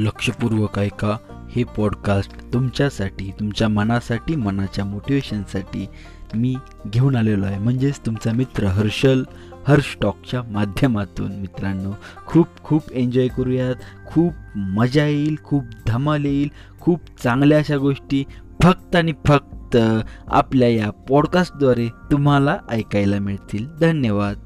लक्षपूर्वक ऐका. हे पॉडकास्ट तुमच्यासाठी तुमच्या मनासाठी मनाच्या मोटिवेशनसाठी मी घेऊन आलेलो आहे. म्हणजेच तुमचा मित्र हर्षल हर्ष टॉकच्या माध्यमातून. मित्रांनो खूप खूप एन्जॉय करूयात. खूप मजा येईल खूप धमाल येईल खूप चांगल्या अशा गोष्टी फक्त आणि फक्त आपल्या या पॉडकास्टद्वारे तुम्हाला ऐकायला मिळतील. धन्यवाद.